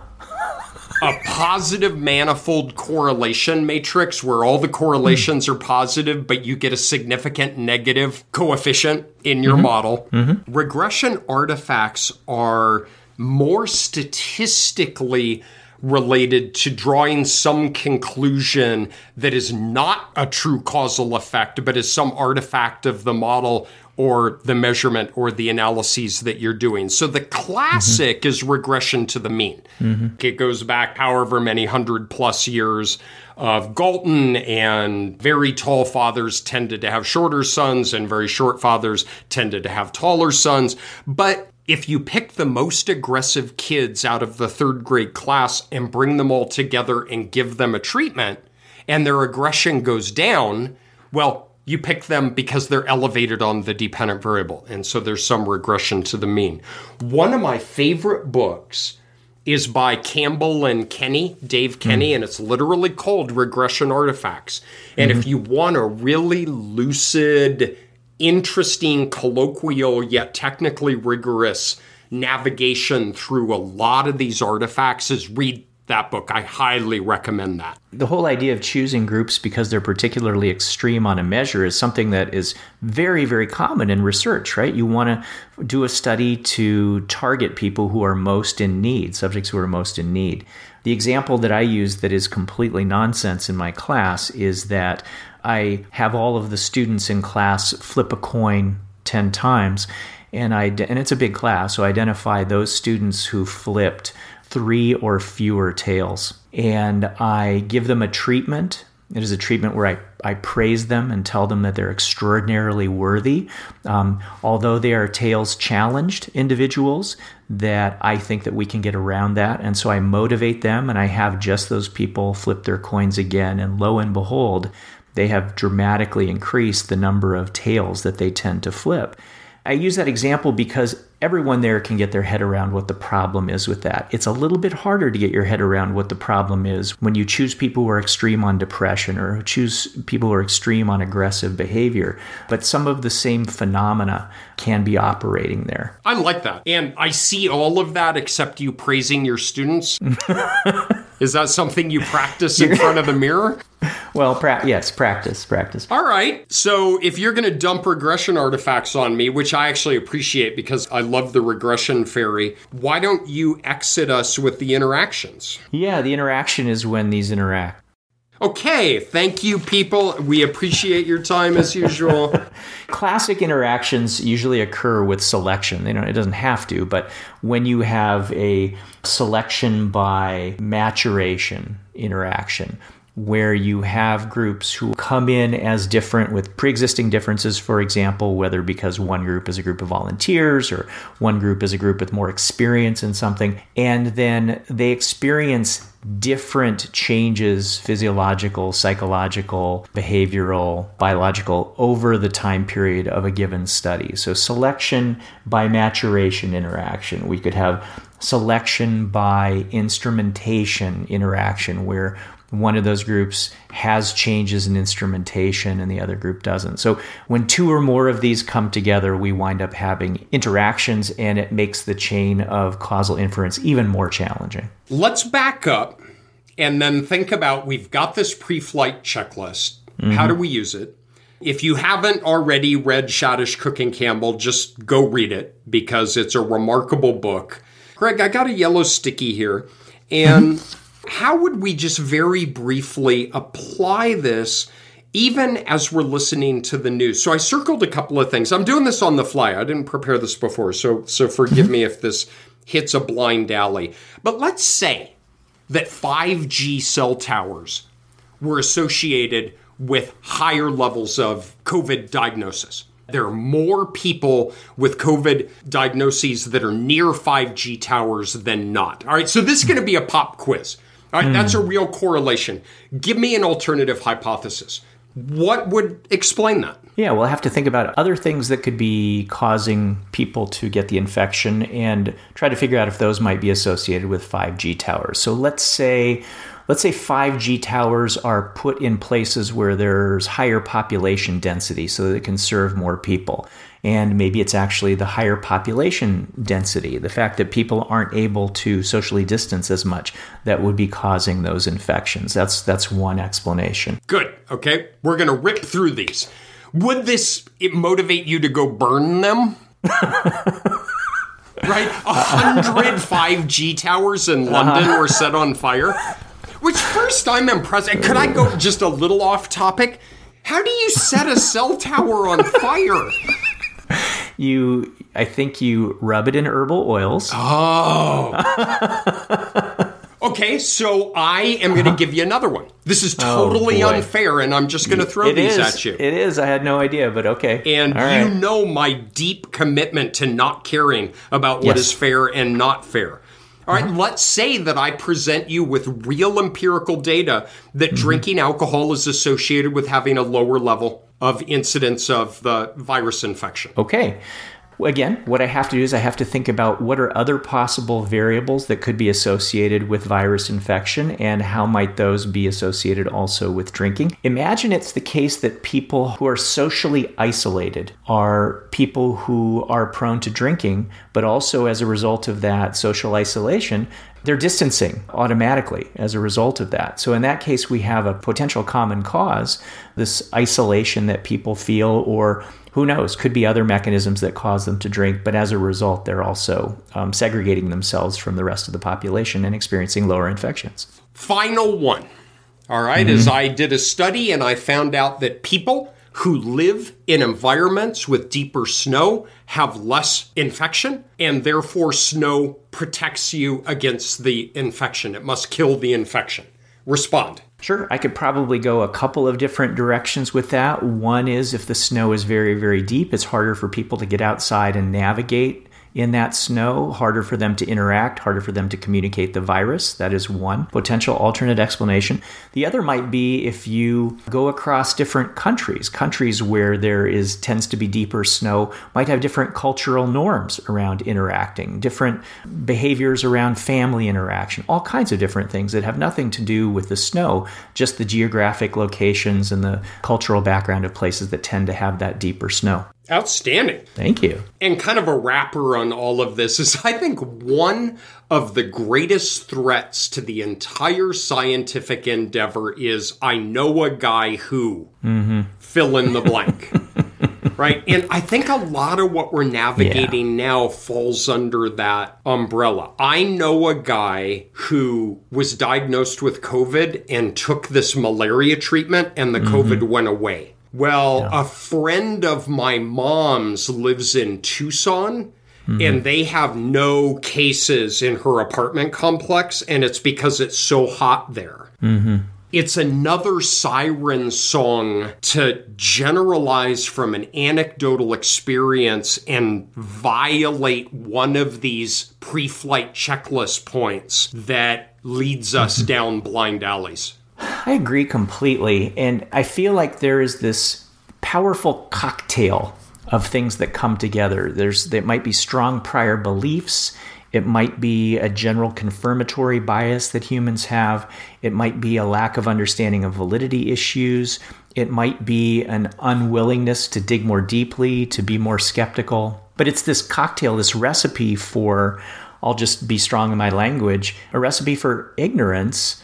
a positive manifold correlation matrix where all the correlations are positive, but you get a significant negative coefficient in your mm-hmm. model. Mm-hmm. Regression artifacts are more statistically related to drawing some conclusion that is not a true causal effect, but is some artifact of the model or the measurement or the analyses that you're doing. So the classic mm-hmm. is regression to the mean. Mm-hmm. It goes back however many hundred plus years of Galton, and very tall fathers tended to have shorter sons, and very short fathers tended to have taller sons. But if you pick the most aggressive kids out of the third grade class and bring them all together and give them a treatment, and their aggression goes down, well, you pick them because they're elevated on the dependent variable. And so there's some regression to the mean. One of my favorite books is by Campbell and Kenny, Dave Kenny, mm. and it's literally called Regression Artifacts. And mm-hmm. if you want a really lucid, interesting, colloquial, yet technically rigorous navigation through a lot of these artifacts is read that book. I highly recommend that. The whole idea of choosing groups because they're particularly extreme on a measure is something that is very, very common in research, right? You want to do a study to target people who are most in need, subjects who are most in need. The example that I use that is completely nonsense in my class is that I have all of the students in class flip a coin 10 times and I and it's a big class so I identify those students who flipped three or fewer tails and I give them a treatment it is a treatment where I, I praise them and tell them that they're extraordinarily worthy. Um, although they are tails challenged individuals, that I think that we can get around that. And so I motivate them and I have just those people flip their coins again. And lo and behold, they have dramatically increased the number of tails that they tend to flip. I use that example because everyone there can get their head around what the problem is with that. It's a little bit harder to get your head around what the problem is when you choose people who are extreme on depression or choose people who are extreme on aggressive behavior. But some of the same phenomena can be operating there. I like that. And I see all of that except you praising your students. is that something you practice in front of the mirror? Well, pra- yes, practice, practice. All right. So if you're going to dump regression artifacts on me, which I actually appreciate because I love the regression fairy, why don't you exit us with the interactions? Yeah, the interaction is when these interact. Okay, thank you, people. We appreciate your time as usual. Classic interactions usually occur with selection. You know, it doesn't have to, but when you have a selection by maturation interaction, where you have groups who come in as different with pre-existing differences for example whether because one group is a group of volunteers or one group is a group with more experience in something and then they experience different changes physiological psychological behavioral biological over the time period of a given study. So selection by maturation interaction. We could have selection by instrumentation interaction where one of those groups has changes in instrumentation and the other group doesn't. So when two or more of these come together, we wind up having interactions and it makes the chain of causal inference even more challenging. Let's back up and then think about we've got this pre flight checklist. Mm-hmm. How do we use it? If you haven't already read Shadish Cook and Campbell, just go read it because it's a remarkable book. Greg, I got a yellow sticky here. And how would we just very briefly apply this even as we're listening to the news? So I circled a couple of things. I'm doing this on the fly. I didn't prepare this before, so so forgive mm-hmm. me if this hits a blind alley. But let's say that 5G cell towers were associated with higher levels of COVID diagnosis. There are more people with COVID diagnoses that are near 5G towers than not. All right, so this is going to be a pop quiz. All right, that's hmm. a real correlation. Give me an alternative hypothesis. What would explain that? Yeah, we'll have to think about other things that could be causing people to get the infection and try to figure out if those might be associated with 5G towers. So let's say let's say 5G towers are put in places where there's higher population density so that it can serve more people. And maybe it's actually the higher population density, the fact that people aren't able to socially distance as much that would be causing those infections. That's that's one explanation. Good. Okay. We're going to rip through these. Would this it motivate you to go burn them? right? A hundred 5G towers in London were set on fire. Which first I'm impressed. And Could I go just a little off topic? How do you set a cell tower on fire? You I think you rub it in herbal oils. Oh. okay, so I am going to give you another one. This is oh, totally Oh, unfair, and I'm just going to throw It these is. at you. It is. I had no idea, but okay. And All you right. know my deep commitment to not caring about what Yes. is fair and not fair. All Uh-huh. let's say that I present you with real empirical data that Mm-hmm. drinking alcohol is associated with having a lower level of incidence of the virus infection. Okay. Again, what I have to do is I have to think about what are other possible variables that could be associated with virus infection and how might those be associated also with drinking. Imagine it's the case that people who are socially isolated are people who are prone to drinking, but also as a result of that social isolation, they're distancing automatically as a result of that. So, in that case, we have a potential common cause this isolation that people feel, or who knows, could be other mechanisms that cause them to drink, but as a result, they're also um, segregating themselves from the rest of the population and experiencing lower infections. Final one. All right, Mm-hmm. as I did a study and I found out that people who live in environments with deeper snow have less infection, and therefore snow protects you against the infection. It must kill the infection. Respond. Sure, I could probably go a couple of different directions with that. One is if the snow is very, very deep, it's harder for people to get outside and navigate in that snow, harder for them to interact, harder for them to communicate the virus. That is one potential alternate explanation. The other might be if you go across different countries, countries where there is tends to be deeper snow might have different cultural norms around interacting, different behaviors around family interaction, all kinds of different things that have nothing to do with the snow, just the geographic locations and the cultural background of places that tend to have that deeper snow. Outstanding. Thank you. And kind of a wrapper on all of this is I think one of the greatest threats to the entire scientific endeavor is I know a guy who mm-hmm. fill in the blank. right? And I think a lot of what we're navigating now falls under that umbrella. I know a guy who was diagnosed with COVID and took this malaria treatment and the mm-hmm. COVID went away. Well, a friend of my mom's lives in Tucson. And mm-hmm. they have no cases in her apartment complex, and it's because it's so hot there. Mm-hmm. It's another siren song to generalize from an anecdotal experience and violate one of these pre flight checklist points that leads us mm-hmm. down blind alleys. I agree completely. And I feel like there is this powerful cocktail of things that come together. There's that might be strong prior beliefs. It might be a general confirmatory bias that humans have. It might be a lack of understanding of validity issues. It might be an unwillingness to dig more deeply, to be more skeptical. But it's this cocktail, this recipe for, I'll just be strong in my language, a recipe for ignorance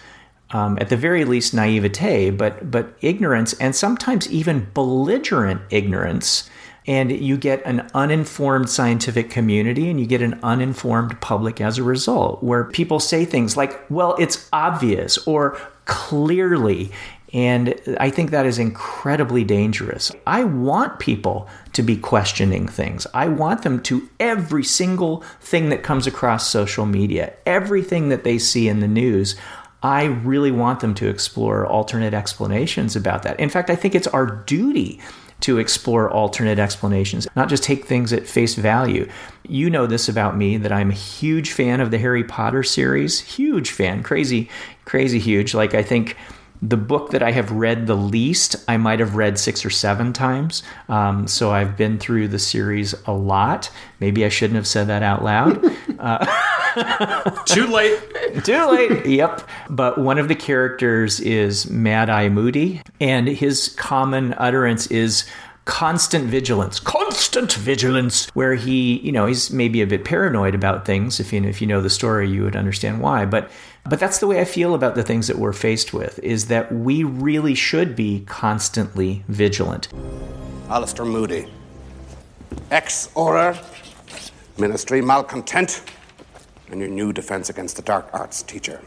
um, at the very least naivete, but but ignorance and sometimes even belligerent ignorance. And you get an uninformed scientific community and you get an uninformed public as a result, where people say things like, well, it's obvious or clearly. And I think that is incredibly dangerous. I want people to be questioning things. I want them to, every single thing that comes across social media, everything that they see in the news, I really want them to explore alternate explanations about that. In fact, I think it's our duty to explore alternate explanations, not just take things at face value. You know this about me that I'm a huge fan of the Harry Potter series, huge fan, crazy, crazy huge. Like, I think the book that I have read the least, I might have read six or seven times. Um, so I've been through the series a lot. Maybe I shouldn't have said that out loud. Uh, Too late. Too late. Yep. But one of the characters is Mad Eye Moody, and his common utterance is constant vigilance, constant vigilance, where he, you know, he's maybe a bit paranoid about things. If you, if you know the story, you would understand why. But but that's the way I feel about the things that we're faced with, is that we really should be constantly vigilant. Alastor Moody. Ex Auror, Ministry Malcontent, and your new Defense Against the Dark Arts teacher.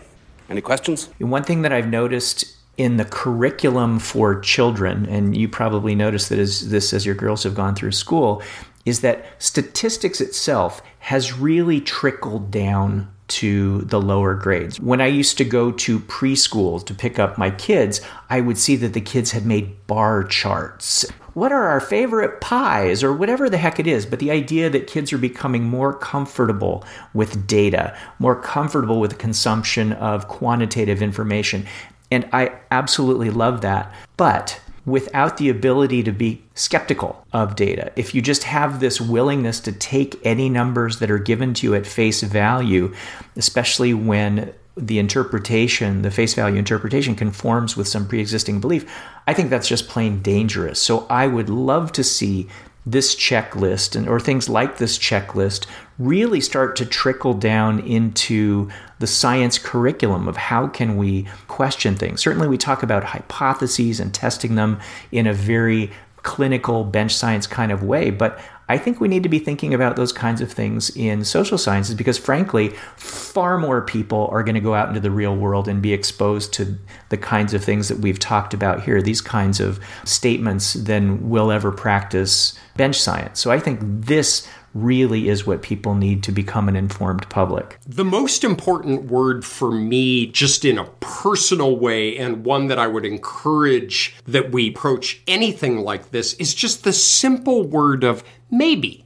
Any questions? One thing that I've noticed in the curriculum for children, and you probably noticed that as this as your girls have gone through school, is that statistics itself has really trickled down to the lower grades. When I used to go to preschool to pick up my kids, I would see that the kids had made bar charts. What are our favorite pies or whatever the heck it is? But the idea that kids are becoming more comfortable with data, more comfortable with the consumption of quantitative information. And I absolutely love that. But without the ability to be skeptical of data. If you just have this willingness to take any numbers that are given to you at face value, especially when the interpretation, the face value interpretation conforms with some pre existing belief, I think that's just plain dangerous. So I would love to see this checklist and or things like this checklist really start to trickle down into the science curriculum of how can we question things. Certainly we talk about hypotheses and testing them in a very clinical bench science kind of way, but I think we need to be thinking about those kinds of things in social sciences because, frankly, far more people are going to go out into the real world and be exposed to the kinds of things that we've talked about here, these kinds of statements, than will ever practice bench science. So I think this really is what people need to become an informed public. The most important word for me, just in a personal way, and one that I would encourage that we approach anything like this, is just the simple word of maybe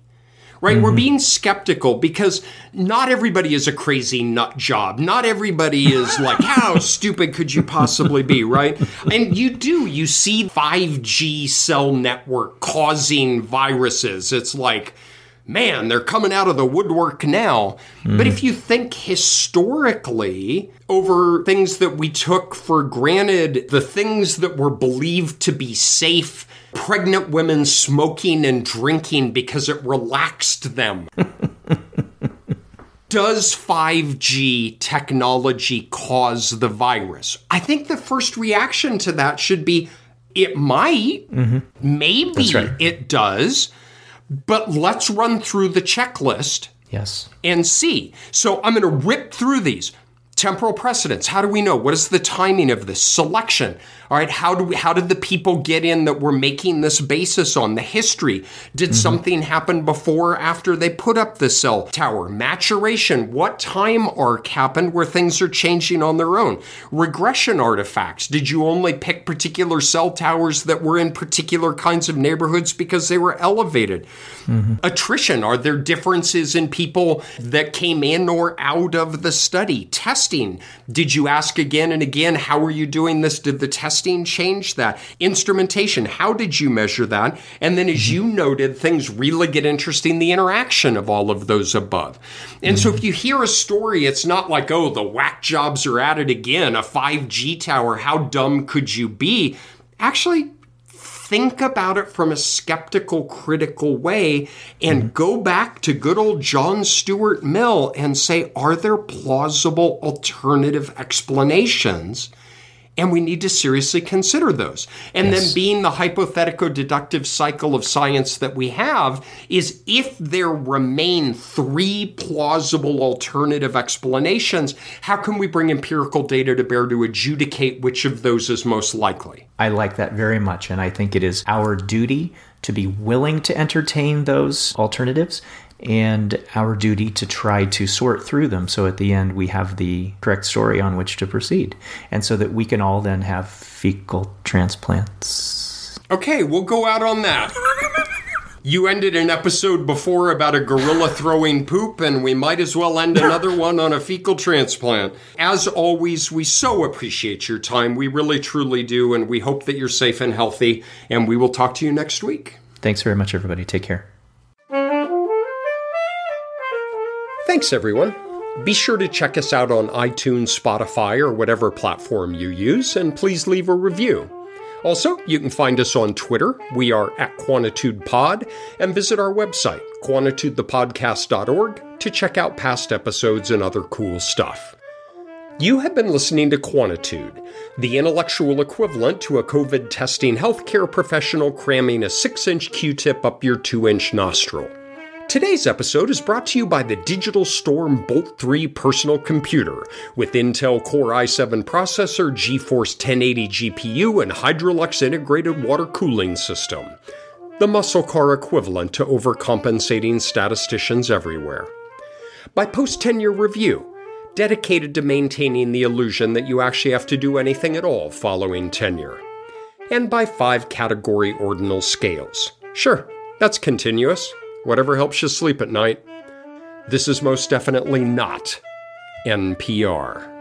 right? Mm-hmm. We're being skeptical because not everybody is a crazy nut job. Not everybody is like, how stupid could you possibly be, right? And you do, you see 5G cell network causing viruses. It's like, man, they're coming out of the woodwork now. Mm. But if you think historically over things that we took for granted, the things that were believed to be safe, pregnant women smoking and drinking because it relaxed them. Does 5G technology cause the virus? I think the first reaction to that should be it might. Mm-hmm. Maybe right. it does. But let's run through the checklist. Yes. And see. So I'm going to rip through these. Temporal precedence. How do we know? What is the timing of this? Selection. All right, how do we, how did the people get in that we're making this basis on? The history. Did mm-hmm. something happen before or after they put up the cell tower? Maturation. What time arc happened where things are changing on their own? Regression artifacts. Did you only pick particular cell towers that were in particular kinds of neighborhoods because they were elevated? Mm-hmm. Attrition. Are there differences in people that came in or out of the study? Testing. Did you ask again and again, how are you doing this? Did the testing change that? Instrumentation, how did you measure that? And then, as you mm-hmm. noted, things really get interesting the interaction of all of those above. And so, if mm-hmm. you hear a story, it's not like, oh, the whack jobs are at it again, a 5G tower, how dumb could you be? Actually, think about it from a skeptical, critical way and mm-hmm. go back to good old John Stuart Mill and say, are there plausible alternative explanations? And we need to seriously consider those. And yes. then, being the hypothetical deductive cycle of science that we have, is if there remain three plausible alternative explanations, how can we bring empirical data to bear to adjudicate which of those is most likely? I like that very much. And I think it is our duty to be willing to entertain those alternatives and our duty to try to sort through them so at the end we have the correct story on which to proceed. And so that we can all then have fecal transplants. Okay, we'll go out on that. You ended an episode before about a gorilla throwing poop, and we might as well end another one on a fecal transplant. As always, we so appreciate your time. We really, truly do, and we hope that you're safe and healthy, and we will talk to you next week. Thanks very much, everybody. Take care. Thanks, everyone. Be sure to check us out on iTunes, Spotify, or whatever platform you use, and please leave a review. Also, you can find us on Twitter. We are at QuantitudePod, and visit our website, quantitudethepodcast.org, to check out past episodes and other cool stuff. You have been listening to Quantitude, the intellectual equivalent to a COVID testing healthcare professional cramming a 6 inch Q tip up your 2 inch nostril. Today's episode is brought to you by the Digital Storm Bolt 3 personal computer with Intel Core i7 processor, GeForce 1080 GPU, and Hydrolux integrated water cooling system. The muscle car equivalent to overcompensating statisticians everywhere. By Post Tenure Review, dedicated to maintaining the illusion that you actually have to do anything at all following tenure. And by five category ordinal scales. Sure, that's continuous whatever helps you sleep at night. This is most definitely not NPR.